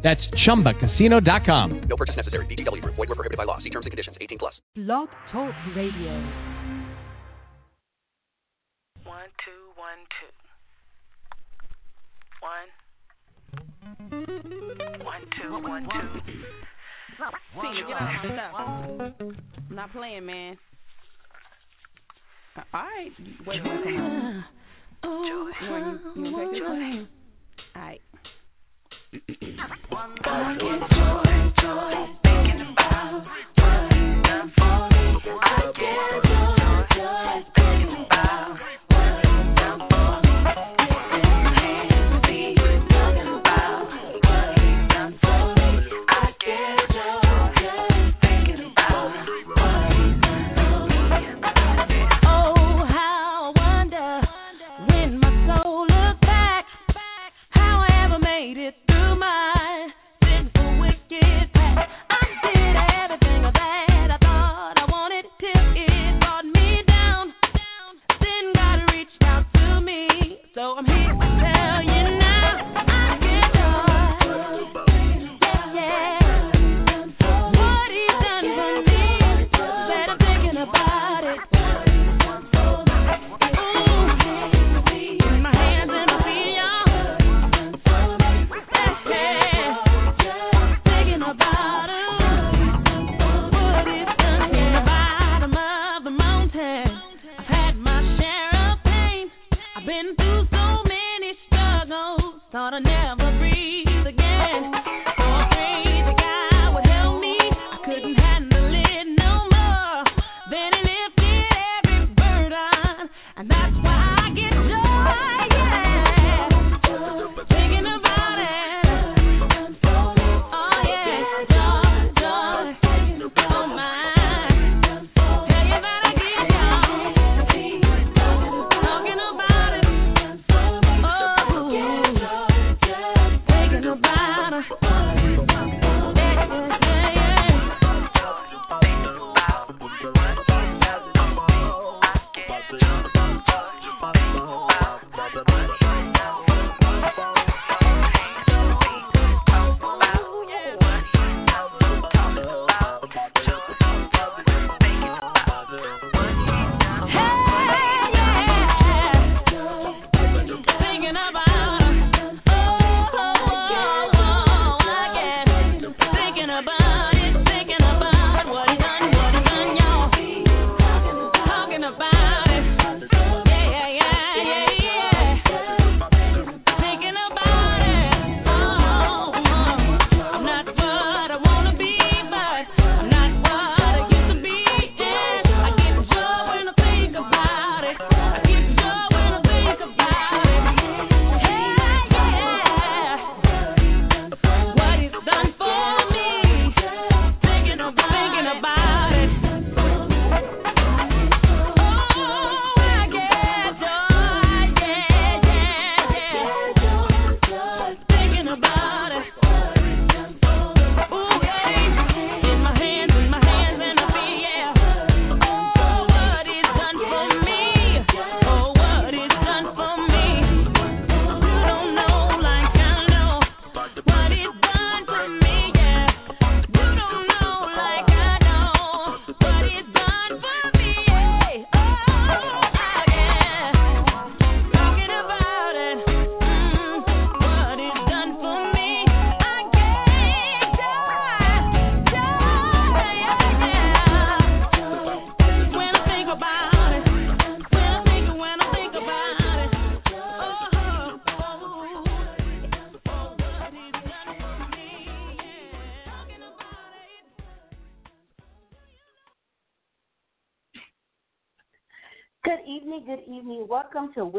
That's ChumbaCasino.com. No purchase necessary. VGW. Void were prohibited by law. See terms and conditions. 18 plus. Blog Talk Radio. One, two, one, two. One. One, two, one, two. See, get out my stuff. I'm not playing, man. Uh, all right. Wait, wait, wait. Joy. You want to? Oh, all right. One,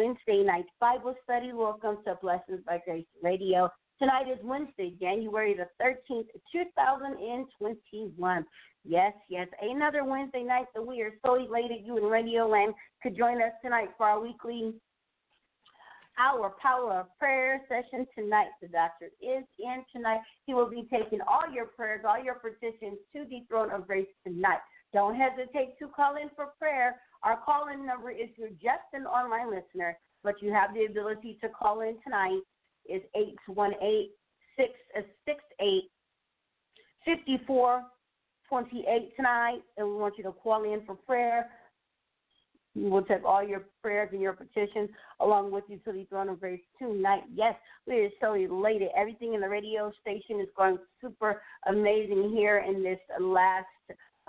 Wednesday night Bible study. Welcome to Blessings by Grace Radio. Tonight is Wednesday, January the 13th, 2021. Yes, yes, another Wednesday night that we are so elated you in Radio Land could join us tonight for our weekly our power of prayer session tonight. The doctor is in tonight. He will be taking all your prayers, all your petitions to the throne of grace tonight. Don't hesitate to call in for prayer our call in number is you're just an online listener, but you have the ability to call in tonight is 818 668 5428 tonight. And we want you to call in for prayer. We will take all your prayers and your petitions along with you to the throne of grace tonight. Yes, we are so elated. Everything in the radio station is going super amazing here in this last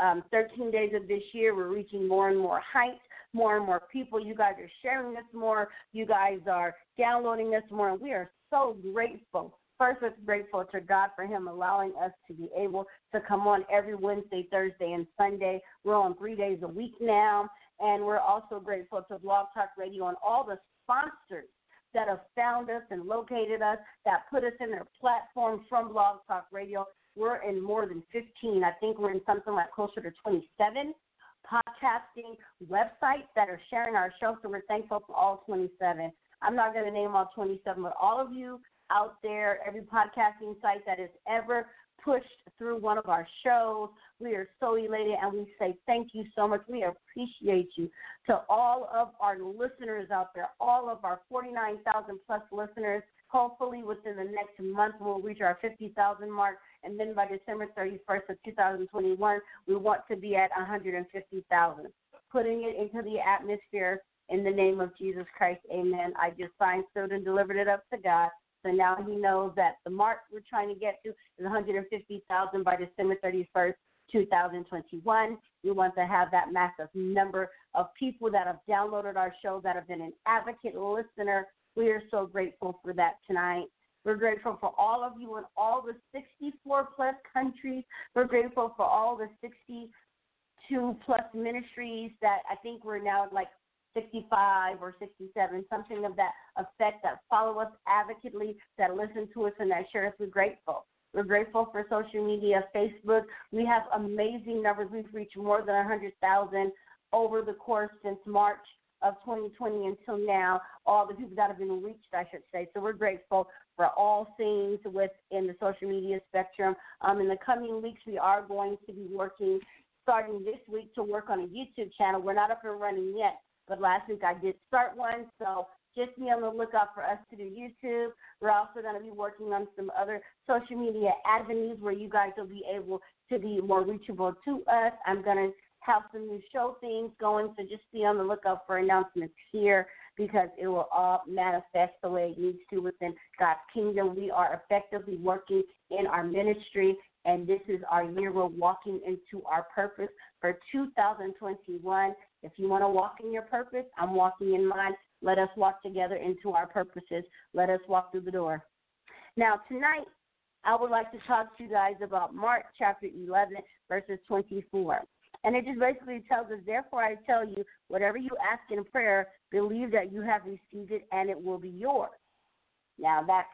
um, 13 days of this year. We're reaching more and more heights, more and more people. You guys are sharing this more. You guys are downloading this more. And we are so grateful. First, we're grateful to God for Him allowing us to be able to come on every Wednesday, Thursday, and Sunday. We're on three days a week now. And we're also grateful to Blog Talk Radio and all the sponsors that have found us and located us, that put us in their platform from Blog Talk Radio. We're in more than 15. I think we're in something like closer to 27 podcasting websites that are sharing our show. So we're thankful for all 27. I'm not going to name all 27, but all of you out there, every podcasting site that has ever pushed through one of our shows. We are so elated and we say thank you so much. We appreciate you. To all of our listeners out there, all of our 49,000 plus listeners, hopefully within the next month we'll reach our 50,000 mark. And then by December 31st of 2021, we want to be at 150,000. Putting it into the atmosphere in the name of Jesus Christ. Amen. I just signed, sealed, and delivered it up to God. So now he knows that the mark we're trying to get to is 150,000 by December 31st, 2021. We want to have that massive number of people that have downloaded our show that have been an advocate listener. We are so grateful for that tonight. We're grateful for all of you in all the 64 plus countries. We're grateful for all the 62 plus ministries that I think we're now like 65 or 67, something of that effect that follow us advocately, that listen to us, and that share us. We're grateful. We're grateful for social media, Facebook. We have amazing numbers. We've reached more than 100,000 over the course since March of 2020 until now. All the people that have been reached, I should say. So we're grateful for all things within the social media spectrum. Um, in the coming weeks, we are going to be working, starting this week, to work on a YouTube channel. We're not up and running yet, but last week I did start one. So just be on the lookout for us to do YouTube. We're also going to be working on some other social media avenues where you guys will be able to be more reachable to us. I'm going to have some new show things going, so just be on the lookout for announcements here because it will all manifest the way it needs to within God's kingdom. We are effectively working in our ministry, and this is our year we're walking into our purpose for 2021. If you want to walk in your purpose, I'm walking in mine. Let us walk together into our purposes. Let us walk through the door. Now, tonight, I would like to talk to you guys about Mark chapter 11, verses 24. And it just basically tells us, therefore, I tell you, whatever you ask in prayer, believe that you have received it and it will be yours. Now, that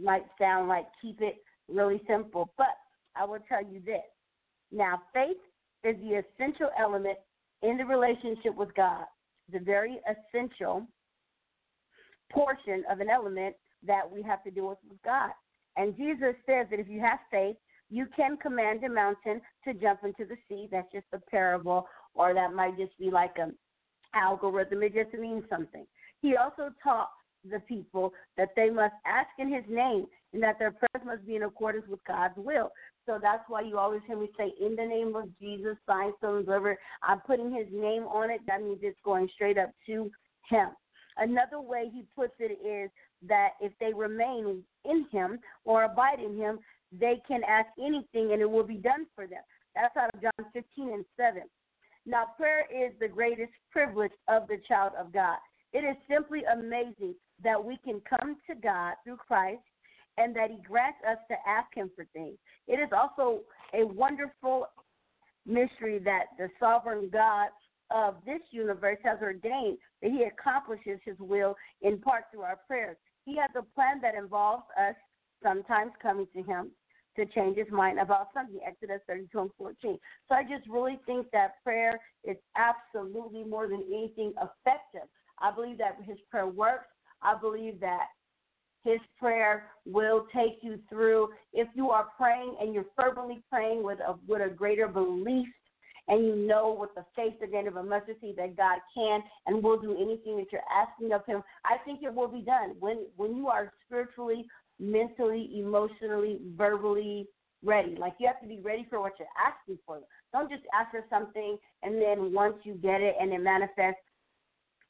might sound like keep it really simple, but I will tell you this. Now, faith is the essential element in the relationship with God the very essential portion of an element that we have to deal with with God. And Jesus says that if you have faith, you can command a mountain to jump into the sea. That's just a parable, or that might just be like an algorithm. It just means something. He also taught the people that they must ask in his name and that their prayers must be in accordance with God's will. So that's why you always hear me say, in the name of Jesus, sign, stone, deliver. I'm putting his name on it. That means it's going straight up to him. Another way he puts it is that if they remain in him or abide in him, they can ask anything and it will be done for them. That's out of John 15 and 7. Now, prayer is the greatest privilege of the child of God. It is simply amazing that we can come to God through Christ and that He grants us to ask Him for things. It is also a wonderful mystery that the sovereign God of this universe has ordained that He accomplishes His will in part through our prayers. He has a plan that involves us sometimes coming to Him, to change his mind about something. Exodus 32 and 14. So I just really think that prayer is absolutely more than anything effective. I believe that his prayer works. I believe that his prayer will take you through. If you are praying and you're fervently praying with a with a greater belief and you know with the faith again of a mustard seed that God can and will do anything that you're asking of him, I think it will be done. When when you are spiritually, mentally, emotionally, verbally ready. Like you have to be ready for what you're asking for. Don't just ask for something and then once you get it and it manifests,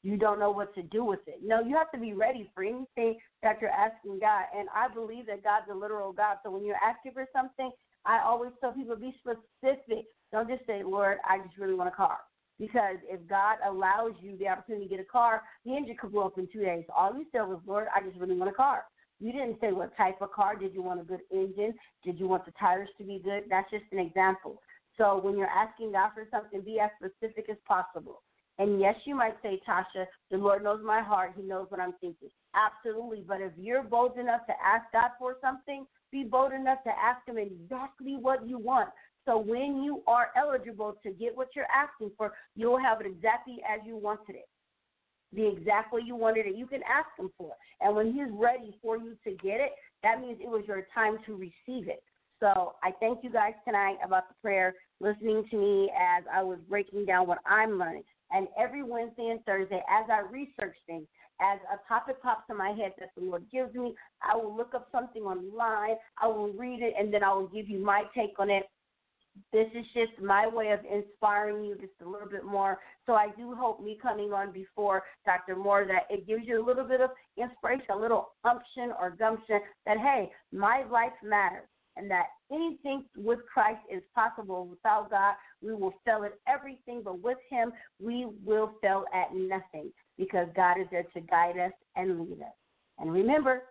you don't know what to do with it. No, you have to be ready for anything that you're asking God. And I believe that God's a literal God. So when you're asking for something, I always tell people be specific. Don't just say, Lord, I just really want a car. Because if God allows you the opportunity to get a car, the engine could blow up in two days. All you said was, Lord, I just really want a car. You didn't say what type of car. Did you want a good engine? Did you want the tires to be good? That's just an example. So when you're asking God for something, be as specific as possible. And yes, you might say, Tasha, the Lord knows my heart. He knows what I'm thinking. Absolutely. But if you're bold enough to ask God for something, be bold enough to ask Him exactly what you want. So when you are eligible to get what you're asking for, you'll have it exactly as you wanted it. The exact way you wanted it. You can ask Him for it. And when He's ready for you to get it, that means it was your time to receive it. So I thank you guys tonight about the prayer, listening to me as I was breaking down what I'm learning. And every Wednesday and Thursday, as I research things, as a topic pops in my head that the Lord gives me, I will look up something online, I will read it, and then I will give you my take on it. This is just my way of inspiring you just a little bit more. So I do hope me coming on before Dr. Moore that it gives you a little bit of inspiration, a little umption or gumption that, hey, my life matters and that anything with Christ is possible. Without God, we will fail at everything, but with Him, we will fail at nothing because God is there to guide us and lead us. And remember,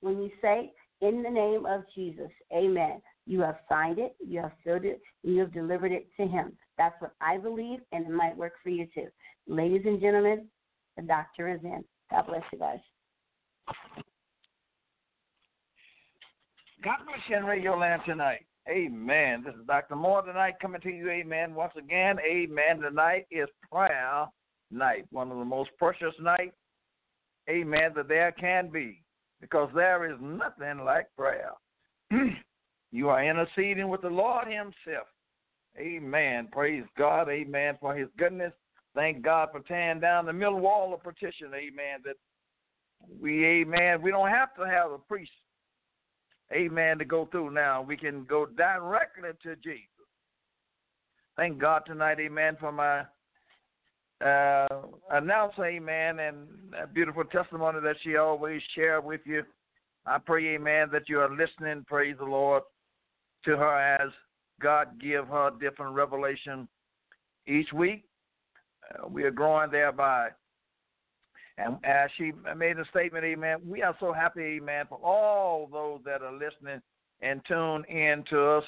when you say, in the name of Jesus, amen, you have signed it, you have filled it, and you have delivered it to Him. That's what I believe, and it might work for you too. Ladies and gentlemen, the doctor is in. God bless you guys. God bless you in Radio Land tonight. Amen. This is Dr. Moore tonight coming to you. Amen. Once again, amen. Tonight is prayer night, one of the most precious nights, amen, that there can be because there is nothing like prayer. you are interceding with the Lord Himself. Amen. Praise God. Amen. For His goodness. Thank God for tearing down the middle wall of partition. Amen. That we, amen, we don't have to have a priest amen, to go through now. We can go directly to Jesus. Thank God tonight, amen, for my uh, announcer, amen, and a beautiful testimony that she always share with you. I pray, amen, that you are listening, praise the Lord, to her as God give her different revelation each week. Uh, we are growing thereby. And as she made a statement, amen, we are so happy, amen, for all those that are listening and tune in to us.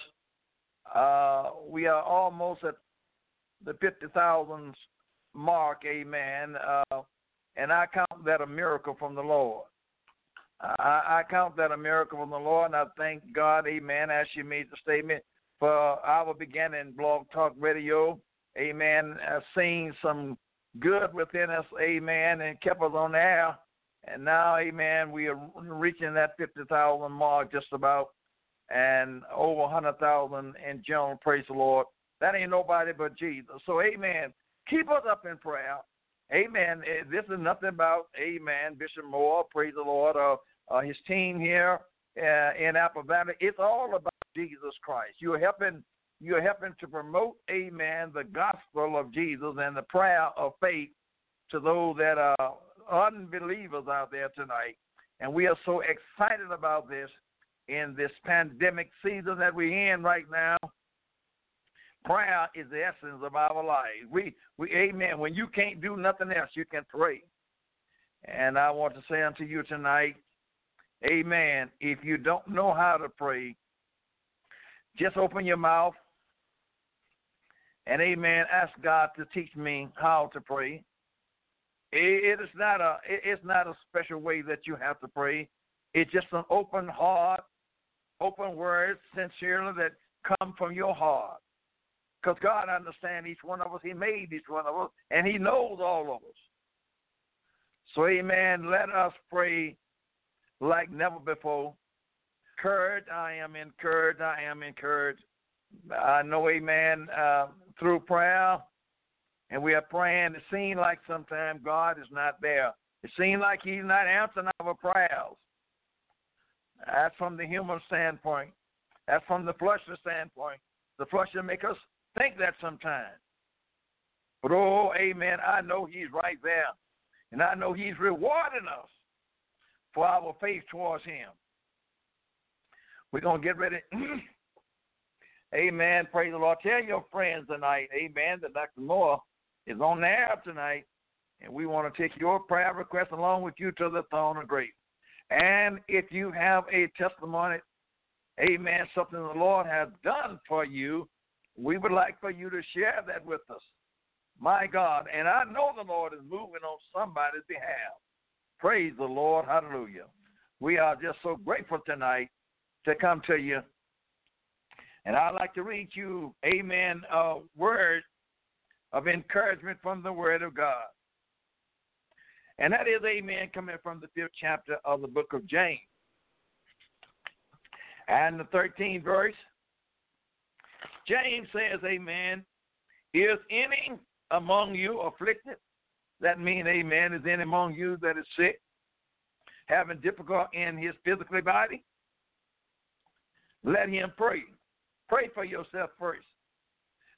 Uh, we are almost at the 50,000 mark, amen. Uh, and I count that a miracle from the Lord. I, I count that a miracle from the Lord, and I thank God, amen, as she made the statement for our beginning Blog Talk Radio, amen, uh, seeing some good within us, amen, and kept us on air. And now, amen, we are reaching that 50,000 mark just about, and over 100,000 in general, praise the Lord. That ain't nobody but Jesus. So, amen, keep us up in prayer. Amen. Eh, this is nothing about, amen, Bishop Moore, praise the Lord, uh, uh, his team here uh, in Apple It's all about Jesus Christ. You're helping you're helping to promote, amen, the gospel of Jesus and the prayer of faith to those that are unbelievers out there tonight. And we are so excited about this in this pandemic season that we're in right now. Prayer is the essence of our lives. We, we, amen. When you can't do nothing else, you can pray. And I want to say unto you tonight, amen. If you don't know how to pray, just open your mouth and amen, ask God to teach me how to pray. It is not a it's not a special way that you have to pray. It's just an open heart, open words sincerely that come from your heart. Because God understands each one of us. He made each one of us, and He knows all of us. So, amen. Let us pray like never before. Encouraged, I am encouraged. I am encouraged. I know, amen, uh, through prayer, and we are praying. It seems like sometimes God is not there. It seems like He's not answering our prayers. That's from the human standpoint. That's from the fleshly standpoint. The flesh will make us think that sometimes. But oh, amen, I know He's right there. And I know He's rewarding us for our faith towards Him. We're going to get ready. amen. Praise the Lord. Tell your friends tonight, amen, that Dr. Moore is on the air tonight. And we want to take your prayer request along with you to the throne of grace. And if you have a testimony, amen, something the Lord has done for you, we would like for you to share that with us. My God. And I know the Lord is moving on somebody's behalf. Praise the Lord. Hallelujah. We are just so grateful tonight to come to you. And I'd like to read you, amen, a word of encouragement from the Word of God. And that is, amen, coming from the fifth chapter of the book of James. And the 13th verse, James says, amen, is any among you afflicted? That means, amen, is any among you that is sick, having difficulty in his physical body? Let him pray. Pray for yourself first.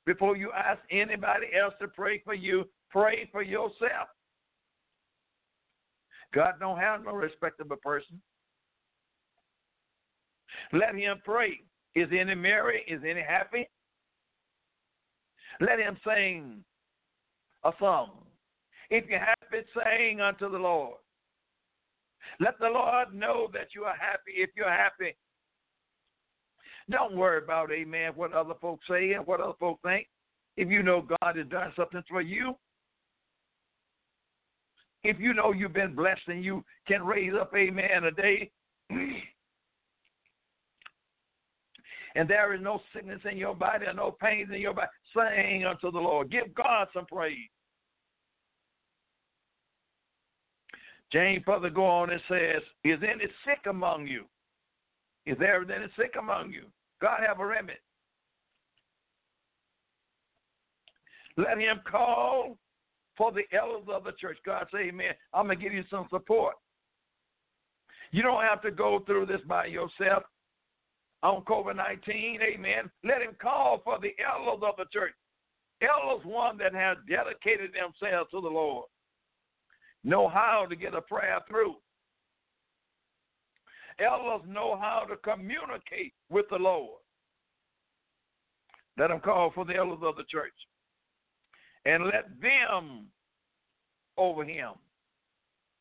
Before you ask anybody else to pray for you, pray for yourself. God don't have no respect of a person. Let him pray. Is any merry? Is any happy? Let him sing a song. If you're happy, sing unto the Lord. Let the Lord know that you are happy if you're happy. Don't worry about, amen, what other folks say and what other folks think. If you know God has done something for you, if you know you've been blessed and you can raise up, amen, a day, and there is no sickness in your body and no pains in your body, sing unto the Lord. Give God some praise. James further go on and says, Is any sick among you? Is there any sick among you? God have a remedy. Let him call for the elders of the church. God say, Amen. I'm going to give you some support. You don't have to go through this by yourself on COVID 19. Amen. Let him call for the elders of the church. Elders, one that has dedicated themselves to the Lord, know how to get a prayer through. Elders know how to communicate with the Lord. Let them call for the elders of the church and let them over him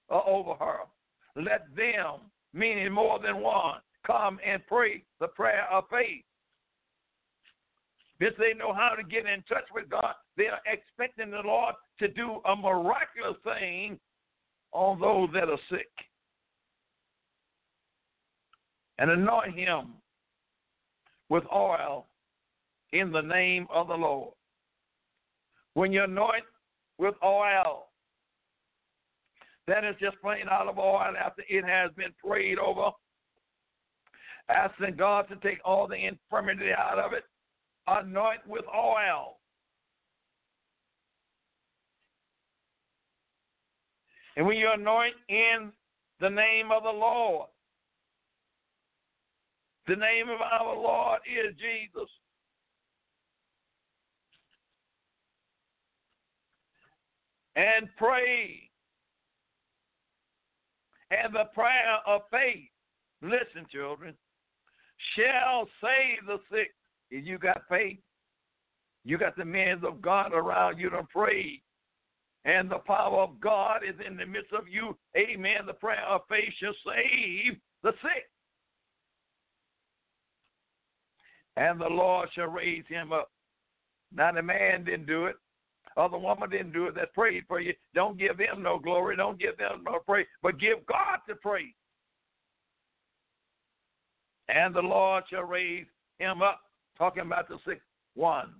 or over her. Let them, meaning more than one, come and pray the prayer of faith. Because they know how to get in touch with God, they are expecting the Lord to do a miraculous thing on those that are sick. And anoint him with oil in the name of the Lord. When you anoint with oil, that is just plain olive oil after it has been prayed over, asking God to take all the infirmity out of it. Anoint with oil. And when you anoint in the name of the Lord, the name of our Lord is Jesus. And pray. And the prayer of faith, listen, children, shall save the sick. If you got faith, you got the men of God around you to pray. And the power of God is in the midst of you. Amen. The prayer of faith shall save the sick. and the Lord shall raise him up. Now the man didn't do it, or the woman didn't do it that prayed for you. Don't give them no glory, don't give them no praise, but give God the praise. and the Lord shall raise him up. Talking about the sick one.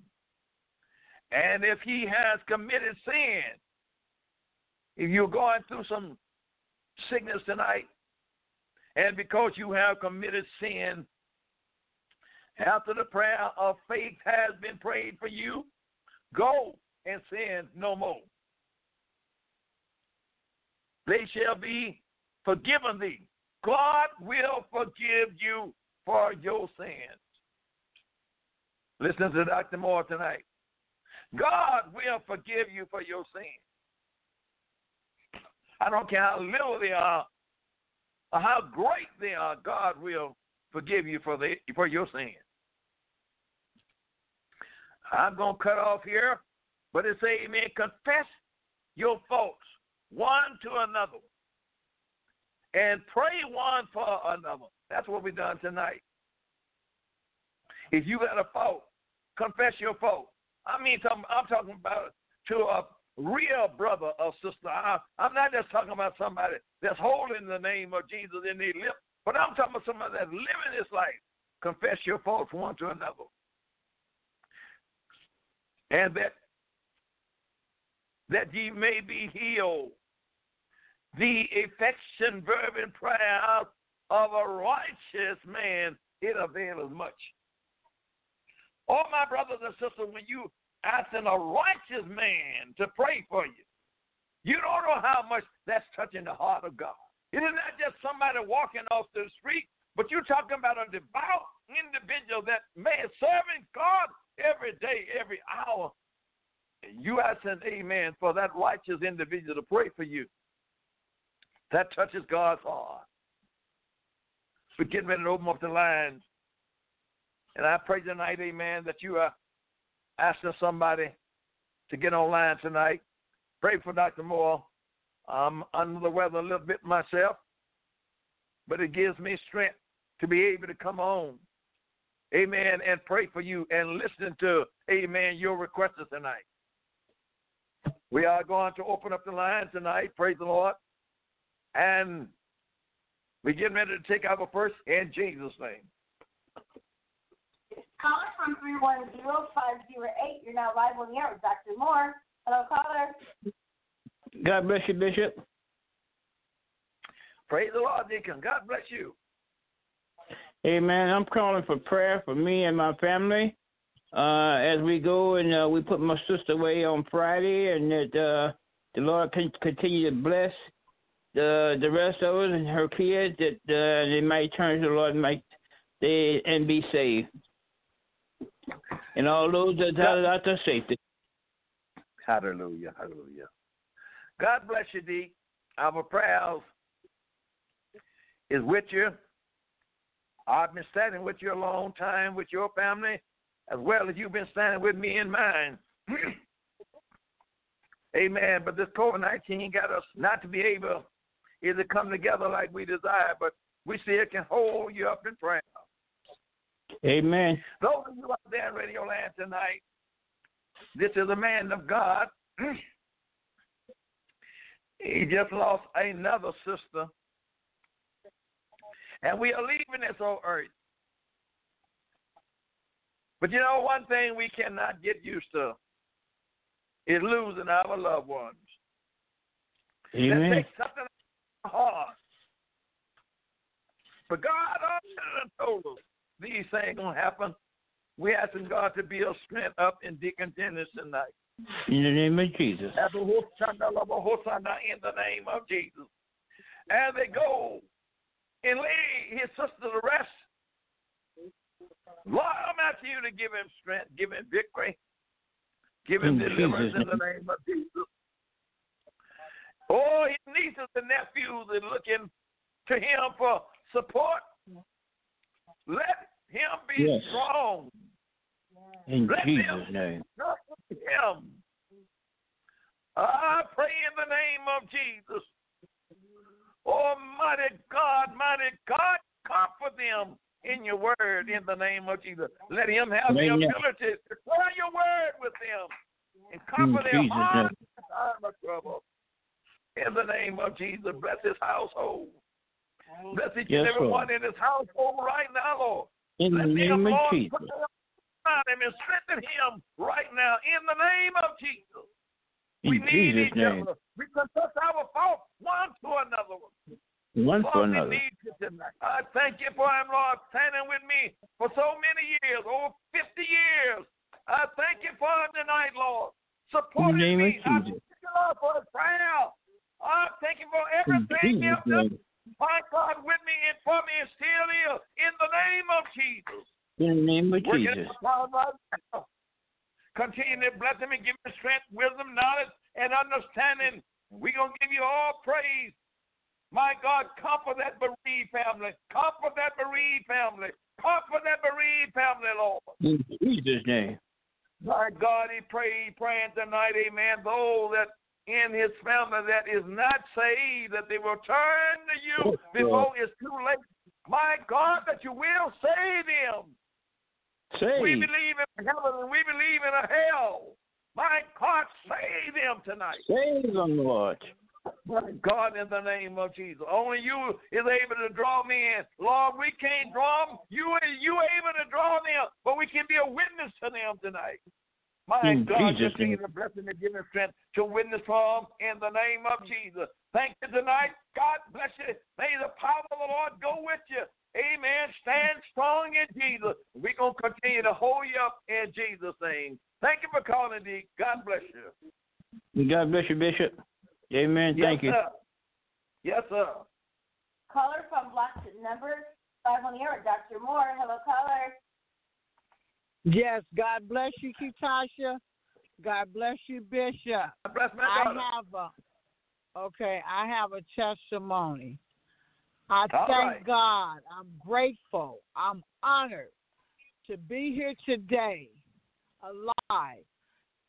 And if he has committed sin, if you're going through some sickness tonight, and because you have committed sin, after the prayer of faith has been prayed for you, go and sin no more. They shall be forgiven thee. God will forgive you for your sins. Listen to Dr. Moore tonight. God will forgive you for your sins. I don't care how little they are or how great they are, God will forgive you for the for your sins. I'm gonna cut off here, but it say, Amen. Confess your faults one to another, and pray one for another. That's what we've done tonight. If you got a fault, confess your fault. I mean, I'm talking about to a real brother or sister. I, I'm not just talking about somebody that's holding the name of Jesus in their lip, but I'm talking about somebody that's living this life. Confess your faults one to another. And that that ye may be healed. The affection, fervent prayer of a righteous man, it availeth much. Oh, my brothers and sisters, when you asking a righteous man to pray for you. You don't know how much that's touching the heart of God. It is not just somebody walking off the street, but you're talking about a devout individual that man serving God every day, every hour. You ask an amen for that righteous individual to pray for you. That touches God's heart. We're getting ready to open up the lines. And I pray tonight, amen, that you are asking somebody to get online tonight. Pray for Dr. Moore. I'm under the weather a little bit myself, but it gives me strength to be able to come on. Amen. And pray for you and listen to, amen, your requests tonight. We are going to open up the line tonight. Praise the Lord. And we're getting ready to take our first in Jesus' name. Caller from 310-508. You're now live on the air with Dr. Moore. Hello, caller. God bless you, Bishop. Praise the Lord, Deacon. God bless you. Amen. I'm calling for prayer for me and my family uh, as we go and uh, we put my sister away on Friday, and that uh, the Lord can continue to bless the the rest of us and her kids that uh, they might turn to the Lord and might they and be saved and all those that are out there safety. Hallelujah, hallelujah. God bless you, D. Our prayers is with you. I've been standing with you a long time with your family, as well as you've been standing with me and mine. Amen. But this COVID 19 got us not to be able to come together like we desire, but we still can hold you up in prayer. Amen. Those of you out there in Radio Land tonight, this is a man of God. he just lost another sister. And we are leaving this old earth. But you know, one thing we cannot get used to is losing our loved ones. Amen. That takes something hard. But God told us these things gonna happen. We asking God to be a strength up in Deacon Dennis tonight. In the name of Jesus. In the name of Jesus. As they go and lay his sister to rest. Lord, I'm asking you to give him strength, give him victory, give him In deliverance Jesus' in the name of Jesus. Oh, his nieces and nephews are looking to him for support. Let him be Yes. strong. In Let Jesus' name. him. I pray in the name of Jesus. Almighty God, mighty God, comfort them in your word in the name of Jesus. Let him have the ability to share your word with them and comfort their Jesus' hearts in time of trouble. In the name of Jesus, bless his household. Bless each Yes, and every Lord. one in his household right now, Lord. In the name of Jesus. Put your hand him and strengthen him right now in the name of Jesus. We In need Jesus' each name. other. We confess our faults one to another. One for Lord, we another. need you tonight. I thank you for him, Lord, standing with me for so many years, over 50 years. I thank you for him tonight, Lord. Supporting me. I thank you, Lord, for his prayer. I thank you for everything you've done. My God, with me and for me and still is. In the name of Jesus. In the name of Working Jesus. in my power right. Continue to bless him and give him strength, wisdom, knowledge, and understanding. We're going to give you all praise. My God, comfort that bereaved family. Comfort that bereaved family. Comfort that bereaved family, Lord. In Jesus' name. My God, he prayed, praying tonight, amen. Those that in his family that is not saved, that they will turn to you before it's too late. My God, that you will save them. Save. We believe in heaven and we believe in a hell. My God, save them tonight. Save them, Lord. My God, in the name of Jesus. Only you is able to draw me in. Lord, we can't draw them. You, you able to draw them, but we can be a witness to them tonight. My In God, Jesus' continue name. to bless them and give them strength to witness for them in the name of Jesus. Thank you tonight. God bless you. May the power of the Lord go with you. Amen. Stand strong in Jesus. We're going to continue to hold you up in Jesus' name. Thank you for calling, D. God bless you. God bless you, Bishop. Amen. Yes, Thank you. sir. Yes, sir. Caller from block number five on the air, Dr. Moore. Hello, caller. Yes, God bless you, Ketasha. God bless you, Bishop. God bless my I have a okay, I have a testimony. I All thank right. God. I'm grateful. I'm honored to be here today, alive,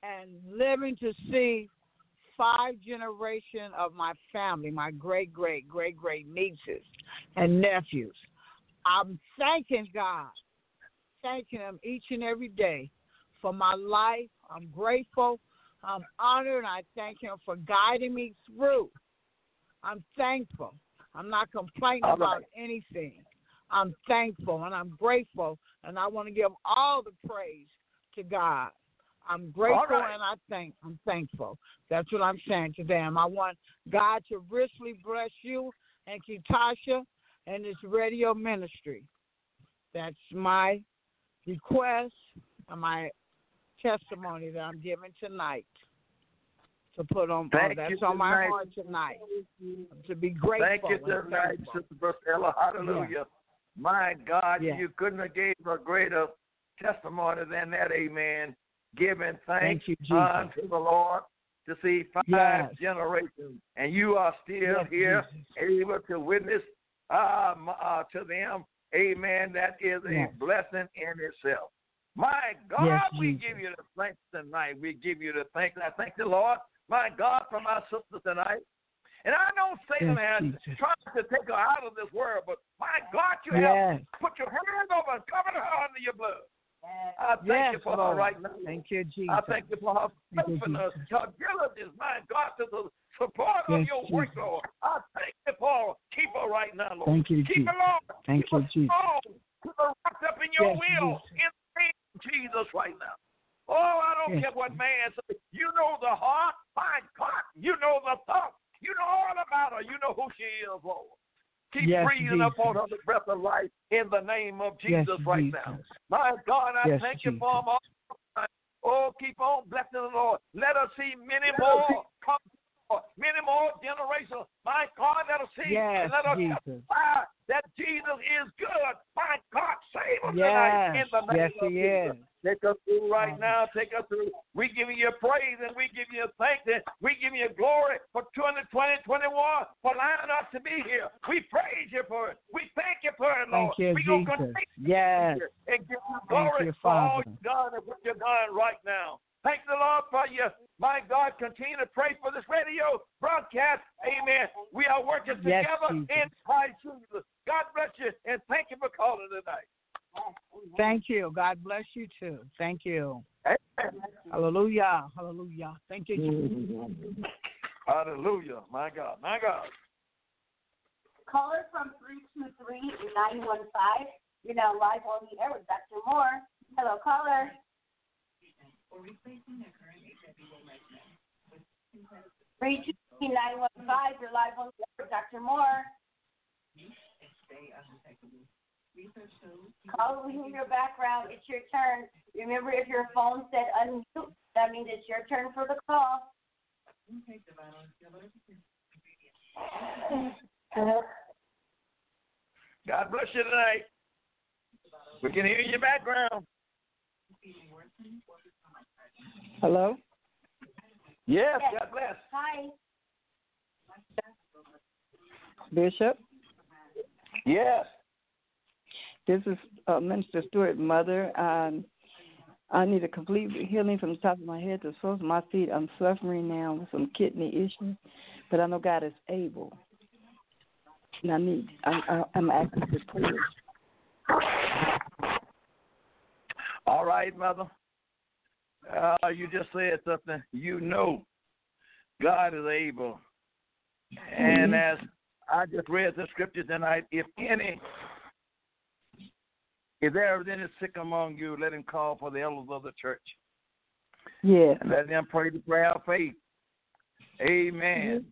and living to see five generation of my family, my great great great great nieces and nephews. I'm thanking God, thanking Him each and every day for my life. I'm grateful. I'm honored. I thank Him for guiding me through. I'm thankful. I'm not complaining All about anything. I'm thankful and I'm grateful, and I want to give all the praise to God. I'm grateful right. and I thank. I'm thankful. That's what I'm saying to them. I want God to richly bless you and Ketasha and this radio ministry. That's my request and my testimony that I'm giving tonight to put on. Thank that's you on my tonight. heart tonight. To be grateful. Thank you tonight. Sister Priscilla. Hallelujah. My God, Yeah. you couldn't have gave a greater testimony than that, amen. Giving thanks Thank you, Jesus. unto the Lord to see five Yes. generations. And you are still Yes, here, Jesus. able to witness um, uh, to them. Amen. That is a Yes. blessing in itself. My God, Yes, we give you the thanks tonight. We give you the thanks. I thank the Lord, my God, for my sister tonight. And I know Satan Yes, has tried to take her out of this world, but my God, you have put your hand over and covered her under your blood. I thank Yes, you for her right now. Thank you, Jesus. I thank you for her faithfulness, her diligence, my God, to the support of Yes, your work, Jesus. Lord. I thank you for her. Keep her right now, Lord. Thank you, Keep Jesus. her, Lord. Thank Keep you, her Jesus. strong. Keep her wrapped up in your Yes, will. Jesus. In the name of Jesus right now. Oh, I don't Yes, care what man says. You know the heart. My God, you know the thought. You know all about her. You know who she is, Lord. Keep Yes, breathing upon her Jesus. the breath of life in the name of Yes, Jesus right Jesus. now. My God, I Yes, thank you Jesus. for them all. Oh, keep on blessing the Lord. Let us see many more come, many more generations. My God, let us see Yes, and let us testify that Jesus is good. My God, save us Yes. tonight in the name Yes, of he Jesus. is. Take us through right now. Take us through. We give you praise and we give you thanks and we give you glory for 2020, 21 for allowing us to be here. We praise you for it. We thank you for it, Lord. Thank you, we gonna Jesus. continue Yes. and give you glory you, for all you've done and what you're doing right now. Thank the Lord for you. My God, continue to pray for this radio broadcast. Amen. We are working Yes, together Jesus. in Christ Jesus. God bless you and thank you for calling tonight. Thank you. God bless you too. Thank you. Amen. Hallelujah. Hallelujah. Thank you, Hallelujah. My God. My God. Caller from 323-915. You're now live on the air with Dr. Moore. Hello, caller. Three two three nine one five. You're live on the air with Dr. Moore. Call we hear your background. It's your turn. Remember, if your phone said unmute, that means it's your turn for the call. God bless you tonight. We can hear your background. Hello? Yes, Yes. God bless. Hi. Bishop? Yes. This is uh, Minister Stewart Mother. Um, I need a complete healing from the top of my head to the soles of my feet. I'm suffering now with some kidney issues, but I know God is able. And I need, I, I, I'm asking for prayers. All right, mother. Uh, you just said something. You know God is able. And as I just read the scripture tonight, if any, if there is any sick among you, let him call for the elders of the church. Yeah. And let them pray the prayer of faith. Amen.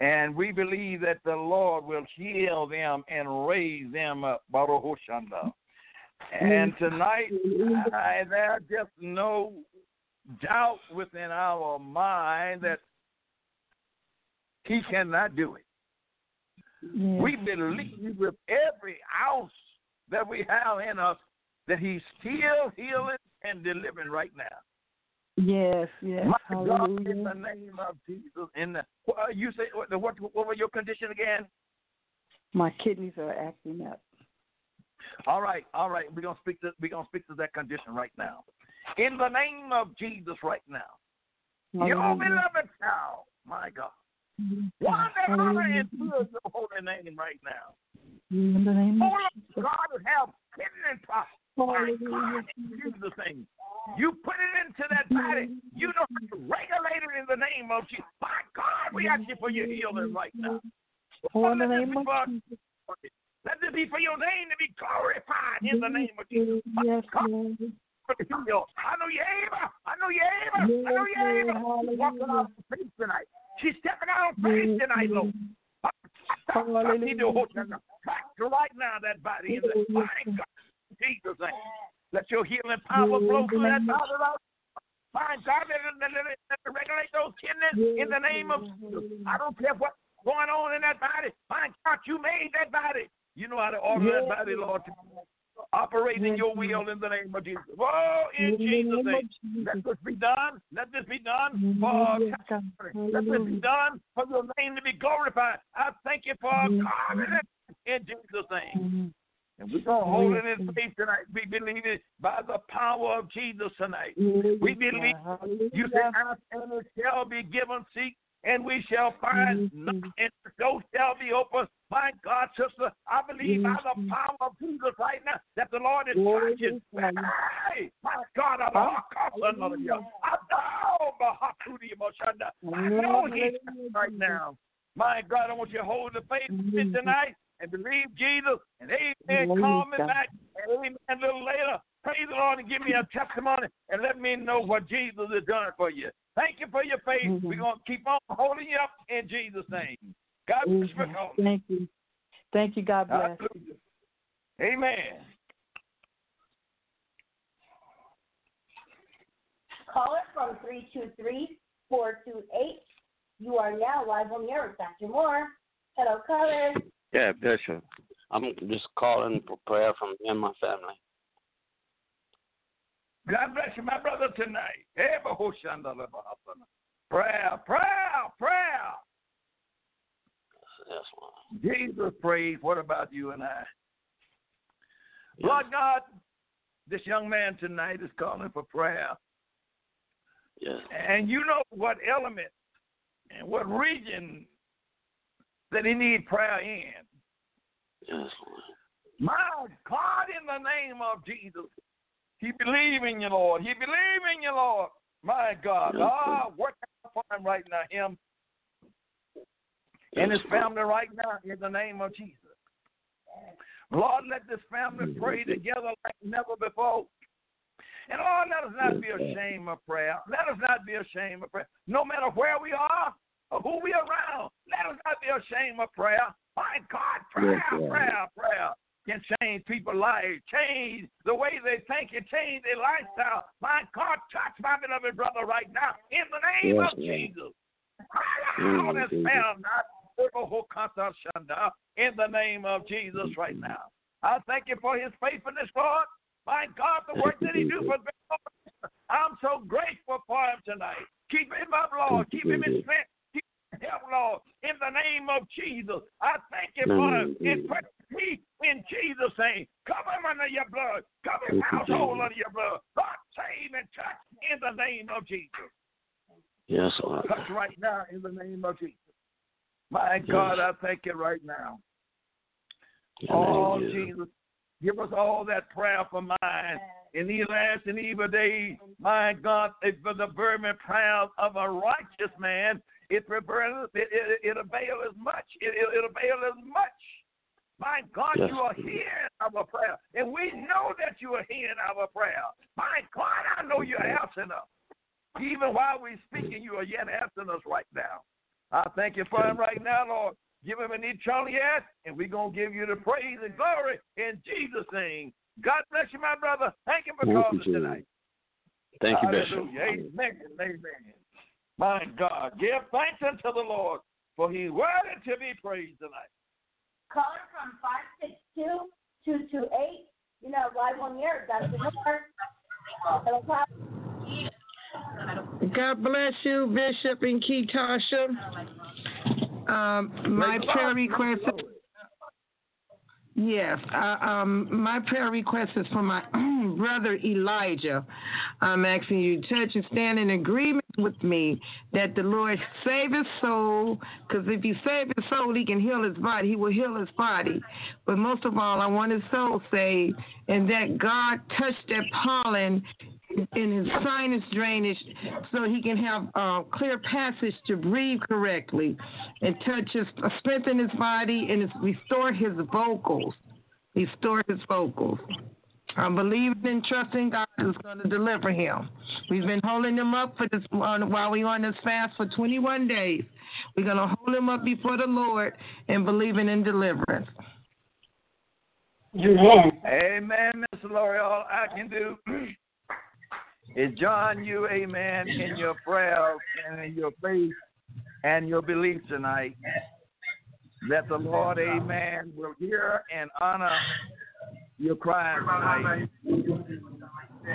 And we believe that the Lord will heal them and raise them up. Baruch Hoshanda. And tonight, I, there's just no doubt within our mind that He cannot do it. We believe with every ounce that we have in us that He's still healing and delivering right now. Yes, yes. My God, in the name of Jesus. In the, you say what, what? What was your condition again? My kidneys are acting up. All right, all right. We're gonna speak to we're gonna speak to that condition right now. In the name of Jesus, right now. Your beloved child, my God. One that honor and fears your holy name right now. In the name of Oh, God have kidney problems. My God, Jesus' name. You put it into that body. You don't to regulate it in the name of Jesus. My God, we ask you for your healing right now. Oh, in the name of Jesus. Let this be for your name to be glorified in the name of Jesus. Yes, Lord. for the heal. I know you're able. I know you're able. I know you're able. She's walking out on faith tonight. She's stepping out on faith tonight, Lord. Hallelujah. To right now, that body in the my God, Jesus' name. Let your healing power flow through that body, Lord. My God, it, let it, regulate those kidneys in the name of Jesus. I don't care what's going on in that body. My God, you made that body. You know how to order that body, Lord. Operate in your will in the name of Jesus. Oh, in Jesus' name. Let this be done. Let this be done for Yes, let this be done for your name to be glorified. I thank you for a covenant in Jesus' name. And we're going to hold it in faith tonight. We believe it by the power of Jesus tonight. We believe you say, ask and it shall be given, seek and we shall find, knock and the door shall be open. My God, sister, I believe by the power of Jesus right now that the Lord is touching. Hey, my God, I'm a another year. I know. I know He's right now. My God, I want you to hold the faith me tonight and believe Jesus. And amen. Call me back. And amen. A little later. Praise the Lord and give me a testimony and let me know what Jesus has done for you. Thank you for your faith. Mm-hmm. We're going to keep on holding you up in Jesus' name. God bless you. for mm-hmm. calling. Thank you. Thank you. God bless. Hallelujah. Amen. Caller from 323-428. You are now live on the air with Dr. Moore. Hello, caller. Yeah, Bishop. I'm just calling for prayer from me and my family. God bless you, my brother, tonight. Prayer, prayer, prayer. Yes, Lord. Jesus prays. What about you and I? Lord God, this young man tonight is calling for prayer. Yes. And you know what element and what region that he needs prayer in. Yes, Lord. My God, in the name of Jesus, he believe in you, Lord. He believe in you, Lord. My God. Yes, Ah, work for him right now. Him in his family right now in the name of Jesus. Lord, let this family pray together like never before. And Lord, let us not be ashamed of prayer. Let us not be ashamed of prayer. No matter where we are or who we are around, let us not be ashamed of prayer. My God, prayer, prayer, prayer can change people's lives, change the way they think, and change their lifestyle. My God, touch my beloved brother right now in the name Yes, of Lord. Jesus. Cry out and spell not in the name of Jesus right now. I thank you for his faithfulness, Lord. My God, the work that he do for me. I'm so grateful for him tonight. Keep him up, Lord. Keep him in strength. Him, Lord, in the name of Jesus. I thank you for him. In me in Jesus' name. Cover him under your blood. Cover his household under your blood. God, save and touch in the name of Jesus. Yes, Lord. Touch right now in the name of Jesus. My God, I thank you right now. Oh, Jesus, give us all that prayer for mine in these last and evil days. My God, for the fervent prayers of a righteous man, it prevails, it, it, it avails as much. It, it, it avails as much. My God, Yes. you are hearing our prayer, and we know that you are hearing our prayer. My God, I know you're answering us. Even while we're speaking, you are yet answering us right now. I thank you for him right now, Lord. Give him an eternal yes, and we're going to give you the praise and glory in Jesus' name. God bless you, my brother. Thank you for Thank calling you, tonight. Thank you, Bishop. Amen. Amen. My God, give thanks unto the Lord, for he's worthy to be praised tonight. Caller from 562-228. You know, live on the air. Dr. Moore. Hello, God bless you, Bishop and Ketasha. Um, my prayer request. Yes, uh, um, my prayer request is for my brother Elijah. I'm asking you to touch and stand in agreement with me that the Lord save his soul, because if he save his soul, he can heal his body. He will heal his body. But most of all, I want his soul saved, and that God touch that pollen in his sinus drainage so he can have uh, clear passage to breathe correctly and touch his uh, strengthen his body and his, restore his vocals restore his vocals i'm believing and trusting god is going to deliver him we've been holding him up for this uh, while we're on this fast for 21 days we're going to hold him up before the lord and believing in deliverance Amen. Amen, Miss Lori. All I can do is join you, amen, in your prayers and in your faith and your belief tonight. That the Lord, amen, will hear and honor your cry tonight.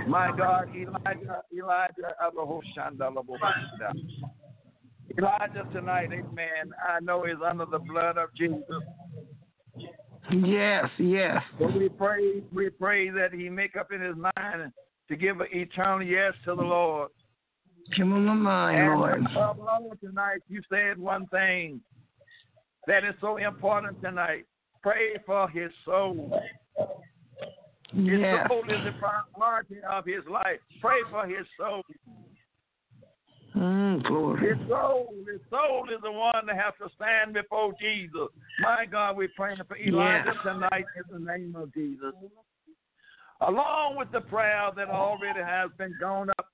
My God, Elijah, Elijah. Elijah tonight, amen, I know is under the blood of Jesus. yes yes So we pray, we pray that he make up in his mind to give an eternal yes to the Lord. give him a mind lord Lord, tonight you said one thing that is so important tonight. Pray for his soul. His yes soul is the priority of his life. Pray for his soul. mm, glory His soul, his soul is the one that has to stand before Jesus. My God, we're praying for Elijah tonight in the name of Jesus. Along with the prayer that already has been gone up,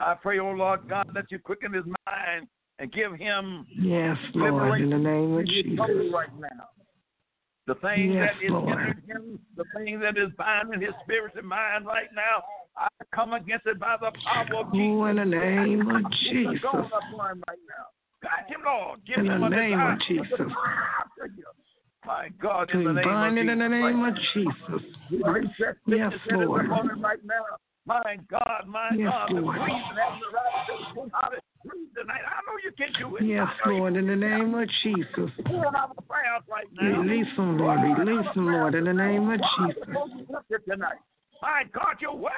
I pray, oh Lord God, that you quicken his mind and give him Yes, Lord, in the name of Jesus. right now. The thing Yes, that is Lord. hindering him, the thing that is binding his spirit and mind right now, I come against it by the power of Jesus. Oh, in the name of Jesus. going upon him right now. Him, Lord. Give In him the name of Jesus. to after you. My God, in the name of it in the name of. Jesus. Yes, sickness that is Lord. right now. My God, my Yes, God, Lord. and have the right to come out and tonight. I know you can do it. Yes, I know you Lord, in the name of Jesus. can do it. prayers right now. Release them, Lord. Release them, Lord, in the name of Jesus. are you lifted tonight? My God, your word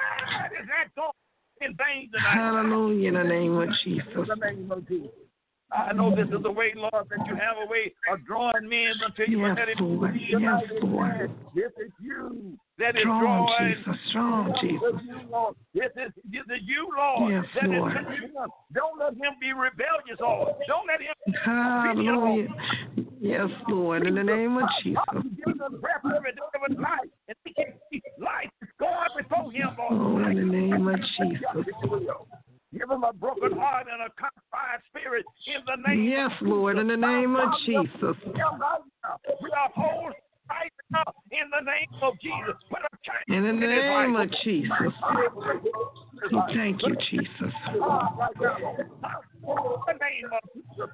is going in vain tonight. Hallelujah, in the name of Jesus. In the name of Jesus. I know this is the way, Lord, that you have a way of drawing men until you Yes, are ready. Lord. Yes, Lord. This is you that is Strong drawing. Jesus, strong Jesus. This is This is, you, Lord. Yes, that Lord. Don't let him be rebellious, Lord. Don't let him. Hallelujah. Yes, Lord. In the name of Jesus. Give him breath every day of life. And he can see life is going before him, Lord. Oh, in the name of Jesus. Give him a broken heart and a contrite spirit in the name Yes, Lord. In the name of Jesus. We are whole right now in the name of Jesus. Put a In the name of Jesus. Oh, thank you, Jesus.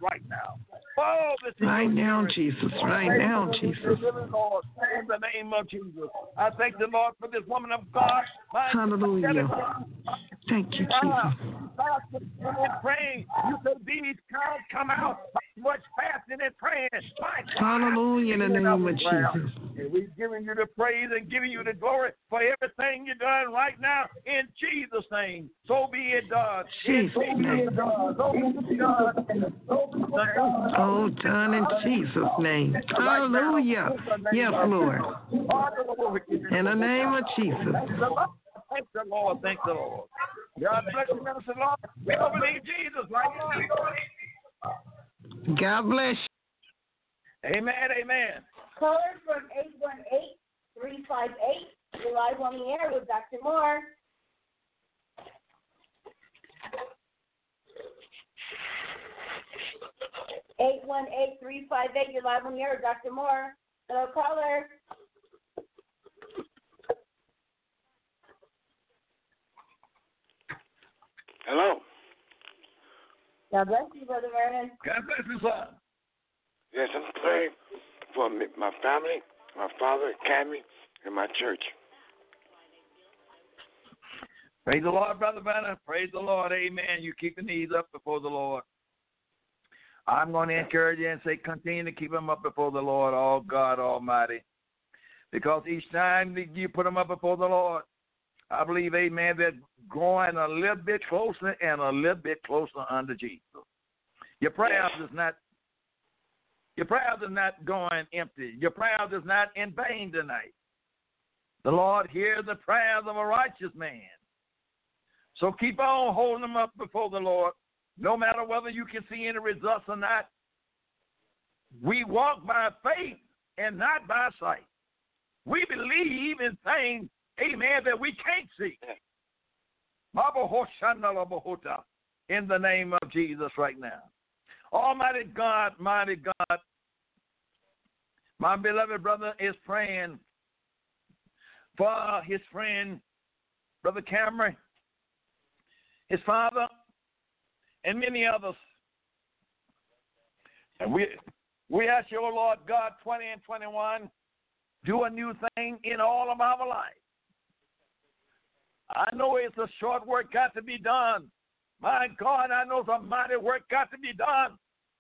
Right now. Right now. Jesus. Right now, Jesus. In the name of Jesus. I thank the Lord for this woman of God. Hallelujah. Thank you, Jesus. praying. You said these can't come out much fasting and praying. Hallelujah in the name of. Jesus. And we're giving you the praise and giving you the glory for everything you're doing right now in Jesus'. So be it done. Jesus' so be name. it done. So be it done. So be it done. Oh, done in Jesus' name. Hallelujah. Yes, Lord. In the name of Jesus. Thank the Lord. Thank the Lord. God bless you, Minister Lord. We don't believe Jesus right now. God bless Amen. Amen. Caller from 818-358. You're live on the air with Dr. Moore. Eight one eight three five eight. You're live on the air Dr. Moore. Hello, caller. Hello. God bless you, Brother Vernon. God bless you, son. Yes, I'm praying for my family, my father, Cammy, and my church. Praise the Lord, Brother Banner. Praise the Lord. Amen. You keep your knees up before the Lord. I'm going to encourage you and say, continue to keep them up before the Lord, all God Almighty. Because each time that you put them up before the Lord, I believe, amen, they're growing a little bit closer and a little bit closer unto Jesus. Your prayers is not your prayers are not going empty. Your prayers is not in vain tonight. The Lord hears the prayers of a righteous man. So keep on holding them up before the Lord, no matter whether you can see any results or not. We walk by faith and not by sight. We believe in things, amen, that we can't see. In the name of Jesus right now. Almighty God, mighty God, my beloved brother is praying for his friend, Brother Cameron, his father, and many others. And we we ask you, O Lord God, 20 and 21, do a new thing in all of our lives. I know it's a short work got to be done. My God, I know some mighty work got to be done.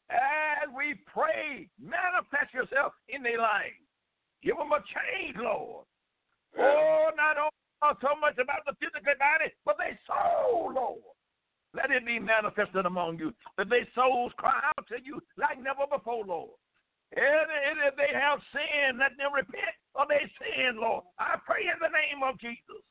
As we pray, manifest yourself in their lives. Give them a change, Lord. Oh, not so much about the physical body, but their soul, Lord. Let it be manifested among you. That their souls cry out to you like never before, Lord. And if they have sinned, let them repent of their sin, Lord. I pray in the name of Jesus.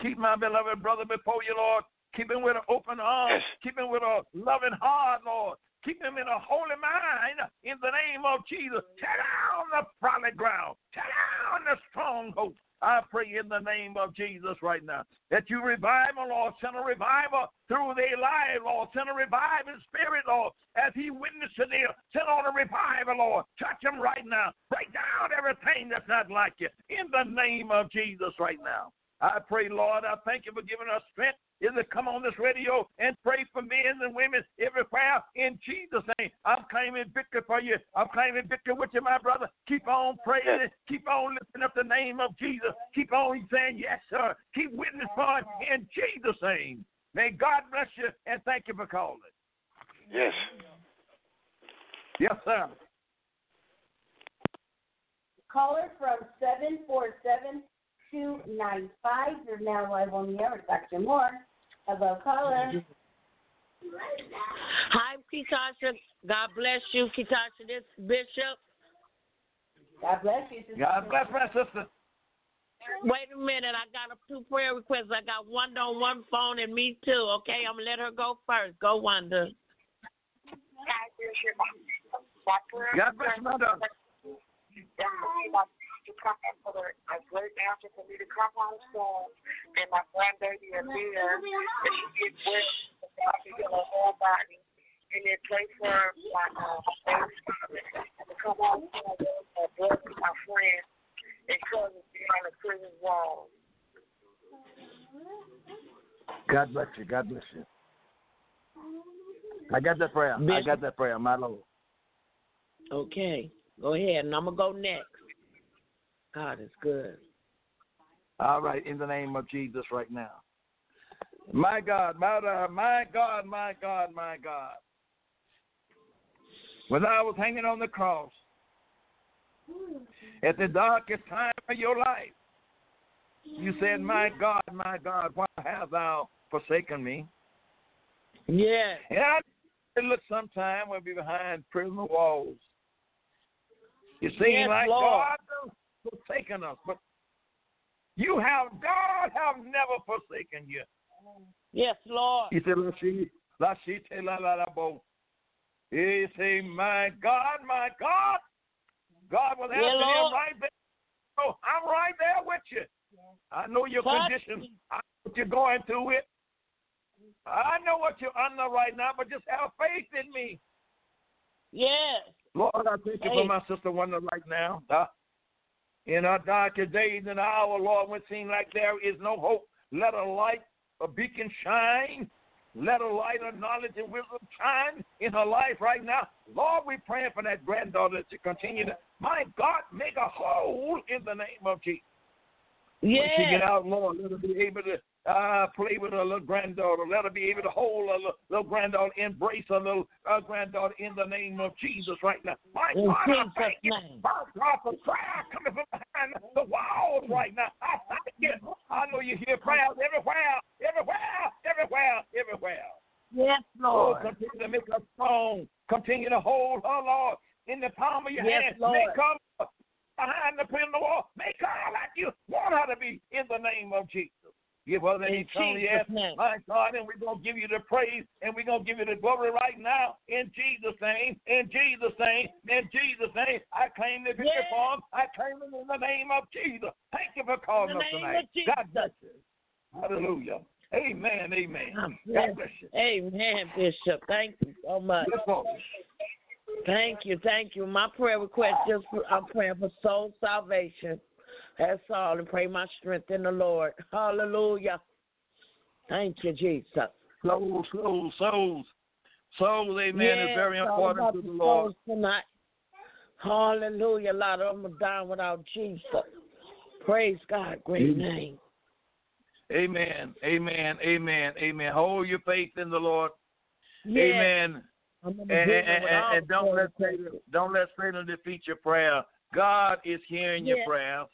Keep my beloved brother before you, Lord. Keep him with an open arm. Keep him with a loving heart, Lord. Keep him in a holy mind in the name of Jesus. Tear down the solid ground. Tear down the stronghold. I pray in the name of Jesus right now that you revive Lord. Send a revival through their life, Lord. Send a reviving spirit, Lord, as he witnessed to them. Send on a revival, Lord. Touch them right now. Break down everything that's not like you in the name of Jesus right now. I pray, Lord, I thank you for giving us strength is to come on this radio and pray for men and women everywhere in Jesus' name. I'm claiming victory for you. I'm claiming victory with you, my brother. Keep on praying. Keep on lifting up the name of Jesus. Keep on saying, Yes, sir. Keep witness for it in Jesus' name. May God bless you and thank you for calling. Yes. Yes, sir. Caller from 747 295. You're now live on the air with Dr. Moore. Hello, caller. Hi, Ketasha. God bless you, Ketasha. This Bishop. God bless you, sister. God bless my sister. Wait a minute. I got a two prayer requests. I got Wanda on one phone and me too. Okay, I'm gonna let her go first. Go, Wanda. God bless my daughter. To come in for the, a great answer for me to come home soon and my grandbaby is there and she gets well so God can heal her whole body and then pray for my um Thanksgiving to come home soon and bless my friend and cousins behind the prison wall. God bless you. God bless you. I got that prayer. I got that prayer, my Lord. Okay, go ahead, and I'm gonna go next. God is good. All right, in the name of Jesus, right now. My God, my God, my God, my God, my God. When I was hanging on the cross, at the darkest time of your life, you said, My God, my God, why hast thou forsaken me? Yes. And I look sometime we'll be behind prison walls. It seems Yes, like Lord. God forsaken us, but you have God have never forsaken you. Yes, Lord. He said. He said, My God, my God. God was Yeah, asking him Lord. right there. Oh, I'm right there with you. I know your Touch condition. I know what you're going through it. I know what you're under right now, but just have faith in me. Yes. Lord, I thank you for my sister Wanda right now. Uh, In our darkest days and hour, Lord, when it seems like there is no hope, let a light, a beacon shine. Let a light of knowledge and wisdom shine in her life right now. Lord, we're praying for that granddaughter to continue to, my God, make a hole in the name of Jesus. When she get out, Lord, let her be able to uh, play with her little granddaughter. Let her be able to hold her little, little granddaughter, embrace her little uh, granddaughter in the name of Jesus right now. My In God, I thank you. name. My God, for prayer coming from behind the walls right now. I thank you. I know you hear prayers everywhere, everywhere, everywhere, everywhere. Yes, Oh, Lord. continue to make her strong. Continue to hold her, Lord, in the palm of your Yes, hand. Lord. Make her behind the prison wall. Make her like you want her to be in the name of Jesus. Give her that In eternal Jesus' yes, name. my God, and we're going to give you the praise and we're going to give you the glory right now in Jesus' name, in Jesus' name, in Jesus' name. I claim the victory for 'em. I claim it in the name of Jesus. Thank you for calling us tonight. God bless you. Hallelujah. Amen. Amen. God bless you. Amen, Bishop. Thank you so much. Thank you, thank you. My prayer request just for, I'm praying for soul salvation. That's all, and pray my strength in the Lord. Hallelujah. Thank you, Jesus. Souls, souls, souls. Souls, amen, is very important to the Lord. Tonight. Hallelujah. A lot of them are dying without Jesus. Praise God. Great Amen. name. Amen. Amen. Amen. Amen. Hold your faith in the Lord. Yes. Amen. And, and, and, and, don't let prayer Satan don't let Satan defeat your prayer. God is hearing your Yes.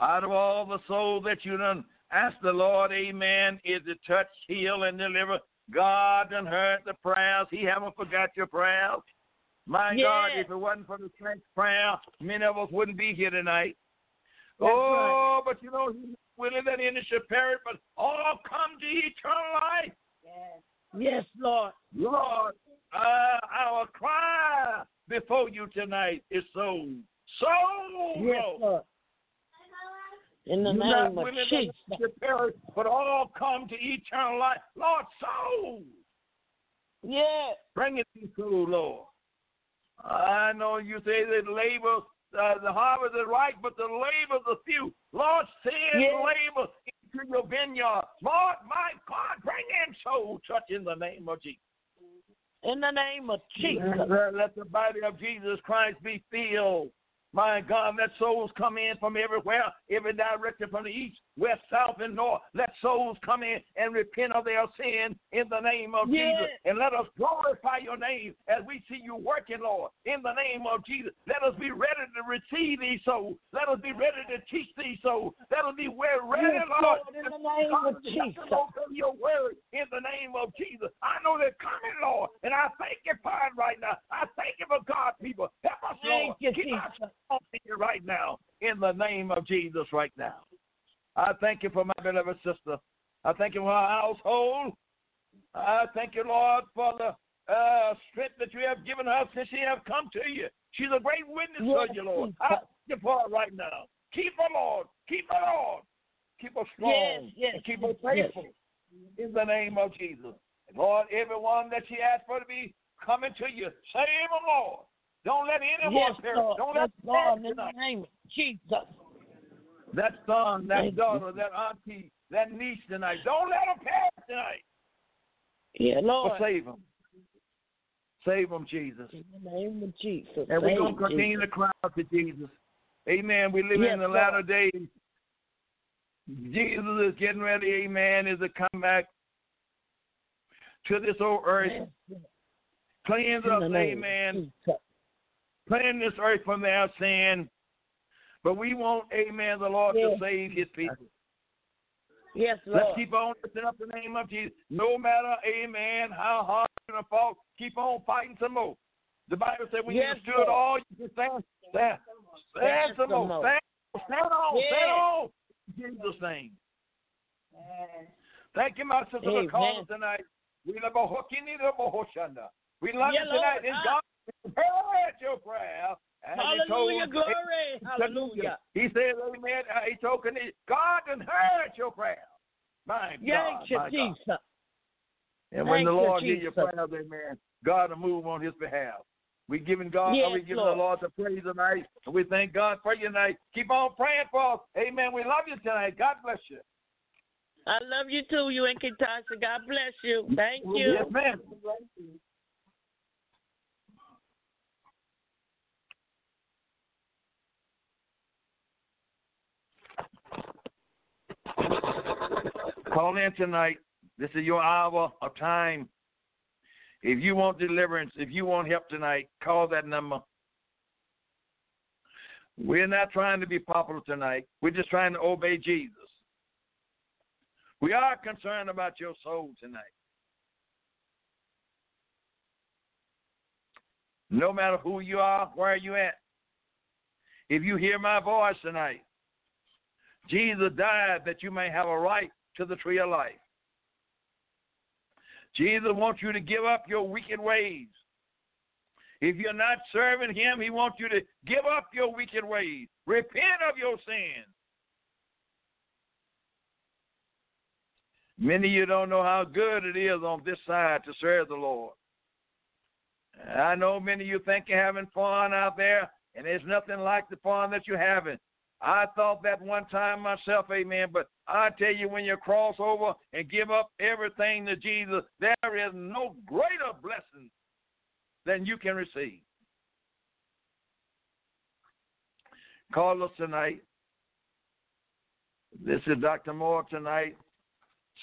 Out of all the souls that you done ask the Lord, Amen, is to touch, heal, and deliver. God done heard the prayers. He haven't forgot your prayers. My God, if it wasn't for the saints' prayer, many of us wouldn't be here tonight. That's oh, but you know, He's willing that any should perish, but all come to eternal life. Yes, Lord. Lord, uh, our cry before you tonight is so, so Yes. Lord. In the You're name of Jesus. should perish, but all come to eternal life. Lord, souls, Yeah. bring it to soul, Lord. I know you say that labor, uh, the harvest is right, but the labors are few. Lord, send Yes. labor into your vineyard. Lord, my God, bring in soul touch in the name of Jesus. In the name of Jesus. Let the body of Jesus Christ be filled My God, let souls come in from everywhere, every direction from the east, west, south, and north. Let souls come in and repent of their sin in the name of Yes. Jesus. And let us glorify your name as we see you working, Lord, in the name of Jesus. Let us be ready to receive these souls. Let us be ready to teach these souls. Let us be ready, Yes, Lord, in the name of Jesus. open your word in the name of Jesus. I know they're coming, Lord, and I thank you for it right now. I thank you for God, people. Help us, Thank Lord. you, Keep us Jesus. right now in the name of Jesus right now. I thank you for my beloved sister. I thank you for her household. I thank you, Lord, for the uh, strength that you have given her since she have come to you. She's a great witness Yes, for you, Lord. I thank you for her right now. Keep her, Lord. Keep her, Lord. Keep her strong. Yes, yes, and keep her yes. faithful in the name of Jesus. Lord, everyone that she asked for to be coming to you, save them, Lord. Don't let anyone Yes, perish. Lord. Don't Yes, let them Lord, in the name of Jesus. That son, that Thank you. daughter, that auntie, that niece tonight. Don't let them perish tonight. Yeah, Lord. But save them. Save them, Jesus. In the name of Jesus. And we're going to continue you. to cry out to Jesus. Amen. We live Yes, in the Lord. latter days. Jesus is getting ready, amen, is to come back to this old earth. Yes, Cleanse us, the name of amen. Jesus. Cleanse this earth from their sin. But we want, amen, the Lord Yes. to save his people. Yes, Lord. Let's keep on lifting up the name of Jesus. No matter, amen, how hard and fall, keep on fighting some more. The Bible said when Yes, you stood all, you can stand, stand, stand some more. Stand, stand on, Yes. stand on. In Jesus' name. Thank you, my sister, for calling tonight. We love you. Hokini love you, Hoshanda. We love you tonight. Ah. God heard your prayer. And Hallelujah, told- glory. Hallelujah. He said, Amen. Uh, he told God done heard your prayer. My God. Thank you, my God. Jesus. And when the Lord hear your Jesus. prayers, amen, God will move on his behalf. We giving God, Yes, we giving Lord. the Lord the praise tonight, and we thank God for you tonight. Keep on praying for us. Amen. We love you tonight. God bless you. I love you too, you and Kitasha. God bless you. Thank you. Yes, ma'am. Call in tonight. This is your hour of time. If you want deliverance, if you want help tonight, call that number. We're not trying to be popular tonight. We're just trying to obey Jesus. We are concerned about your soul tonight. No matter who you are, where you at. If you hear my voice tonight, Jesus died that you may have a right to the tree of life. Jesus wants you to give up your wicked ways. If you're not serving him, he wants you to give up your wicked ways. Repent of your sins. Many of you don't know how good it is on this side to serve the Lord. I know many of you think you're having fun out there, and there's nothing like the fun that you're having. I thought that one time myself, amen, but I tell you, when you cross over and give up everything to Jesus, there is no greater blessing than you can receive. Call us tonight. This is Dr. Moore tonight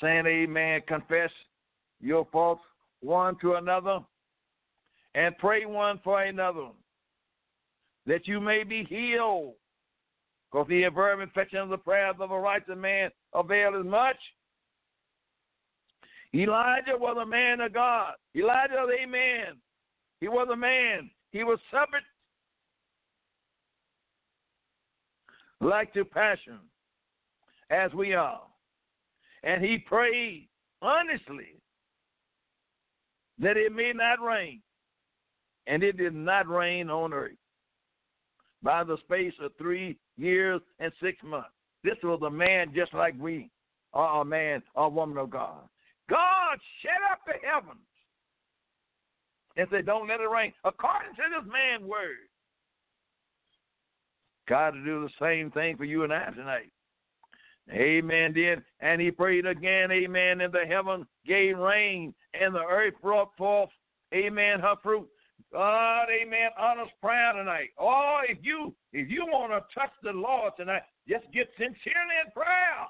saying, Amen. Confess your faults one to another and pray one for another that you may be healed. Because the fervent affection of the prayers of a righteous man avail as much. Elijah was a man of God. Elijah was a man. He was a man. He was subject like to passion as we are. And he prayed honestly that it may not rain. And it did not rain on earth by the space of three years and six months. This was a man just like we are a man or woman of God. God shut up the heavens and said, Don't let it rain. According to this man's word. God to do the same thing for you and I tonight. Amen. Did and he prayed again, Amen. And the heaven gave rain, and the earth brought forth, Amen, her fruit. God, amen, honest prayer tonight. Oh, if you if you want to touch the Lord tonight, just get sincerely in prayer.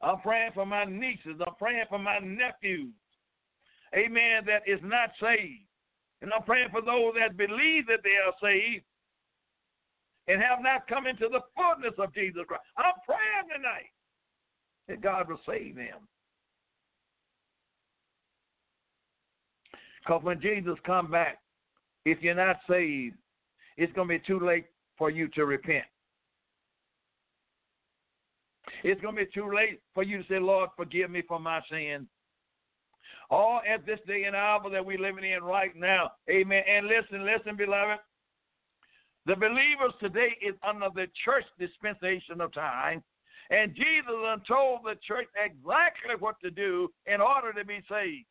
I'm praying for my nieces. I'm praying for my nephews. Amen, that is not saved. And I'm praying for those that believe that they are saved and have not come into the fullness of Jesus Christ. I'm praying tonight that God will save them. Because when Jesus come back, if you're not saved, it's going to be too late for you to repent. It's going to be too late for you to say, Lord, forgive me for my sins. All at this day and hour that we're living in right now. Amen. And listen, listen, beloved. The believers today is under the church dispensation of time. And Jesus told the church exactly what to do in order to be saved.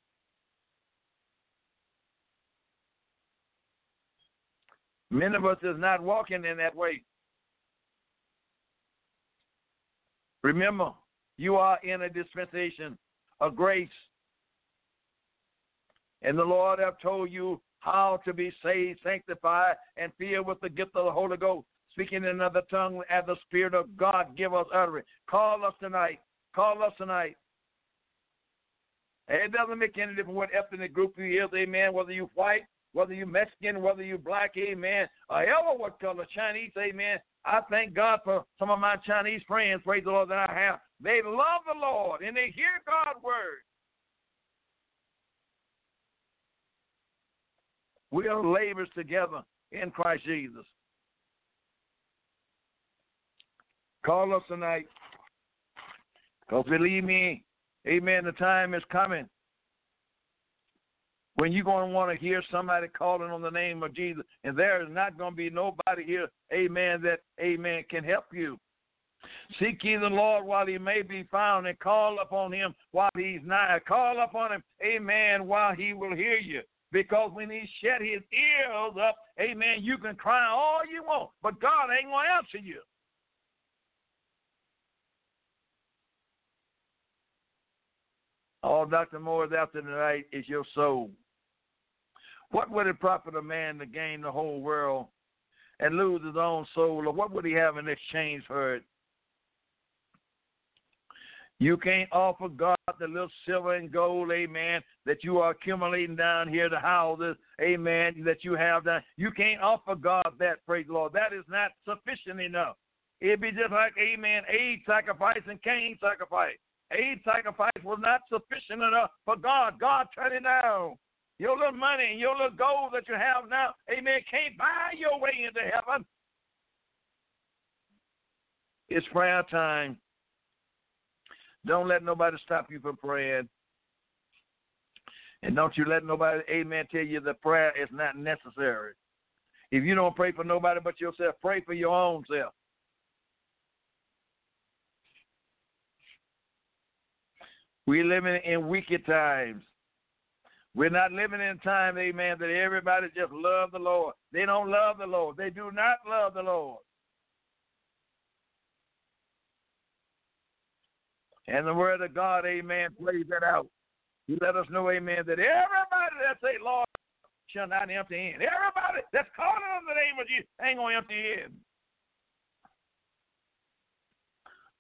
Many of us is not walking in that way. Remember, you are in a dispensation of grace. And the Lord have told you how to be saved, sanctified, and filled with the gift of the Holy Ghost, speaking in another tongue as the Spirit of God give us utterance. Call us tonight. Call us tonight. It doesn't make any difference what ethnic group you is, amen, whether you white, whether you Mexican, whether you black, amen, or ever what color, Chinese, amen. I thank God for some of my Chinese friends, praise the Lord, that I have. They love the Lord and they hear God's word. We are laborers together in Christ Jesus. Call us tonight. Because believe me, amen, the time is coming when you're going to want to hear somebody calling on the name of Jesus, and there is not going to be nobody here, amen, that, amen, can help you. Seek ye the Lord while he may be found, and call upon him while he's nigh. Call upon him, amen, while he will hear you. Because when he shut his ears up, amen, you can cry all you want, but God ain't going to answer you. All Dr. Moore is after tonight is your soul. What would it profit a man to gain the whole world and lose his own soul, or what would he have in exchange for it? You can't offer God the little silver and gold, amen, that you are accumulating down here, the houses, amen, that you have down. You can't offer God that, praise the Lord. That is not sufficient enough. It'd be just like, amen, Aid sacrifice and Cain sacrifice. Aid sacrifice was not sufficient enough for God. God turned it down. Your little money and your little gold that you have now, amen, can't buy your way into heaven. It's prayer time. Don't let nobody stop you from praying. And don't you let nobody, amen, tell you that prayer is not necessary. If you don't pray for nobody but yourself, pray for your own self. We're living in wicked times. We're not living in time, amen, that everybody just love the Lord. They don't love the Lord. They do not love the Lord. And the word of God, amen, plays that out. He let us know, amen, that everybody that say, Lord, shall not empty in. Everybody that's calling on the name of Jesus ain't going to empty in.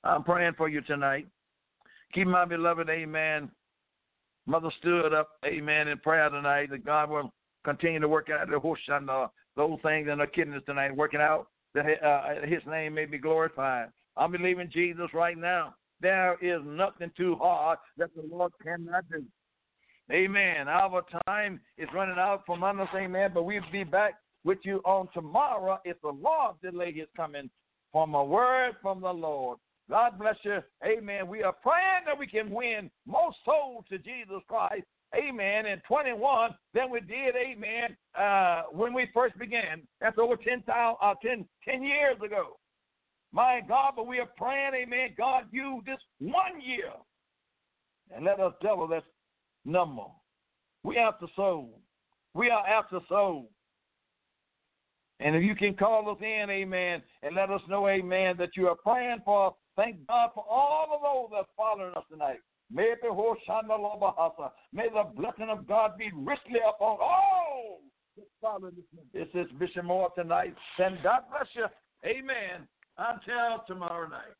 I'm praying for you tonight. Keep my beloved, amen. Mother stood up, amen, in prayer tonight that God will continue to work out the Hoshana, those things in her kidneys tonight, working out that uh, his name may be glorified. I'm believing Jesus right now. There is nothing too hard that the Lord cannot do. Amen. Our time is running out from us, amen, but we'll be back with you on tomorrow if the Lord delay his coming from a word from the Lord. God bless you. Amen. We are praying that we can win more souls to Jesus Christ. Amen. In 21 than we did, amen, uh, when we first began. That's over 10, uh, 10, 10 years ago. My God, but we are praying, amen. God, you this one year and let us double this number. We after soul. We are after soul. And if you can call us in, amen, and let us know, amen, that you are praying for Thank God for all of those that's following us tonight. May the Hoshana. May the blessing of God be richly upon all. This is Bishop Moore tonight. And God bless you. Amen. Until tomorrow night.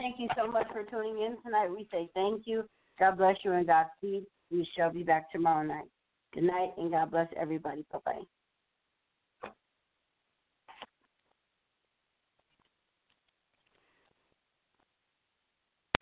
Thank you so much for tuning in tonight. We say thank you. God bless you and Godspeed. We shall be back tomorrow night. Good night and God bless everybody. Bye bye.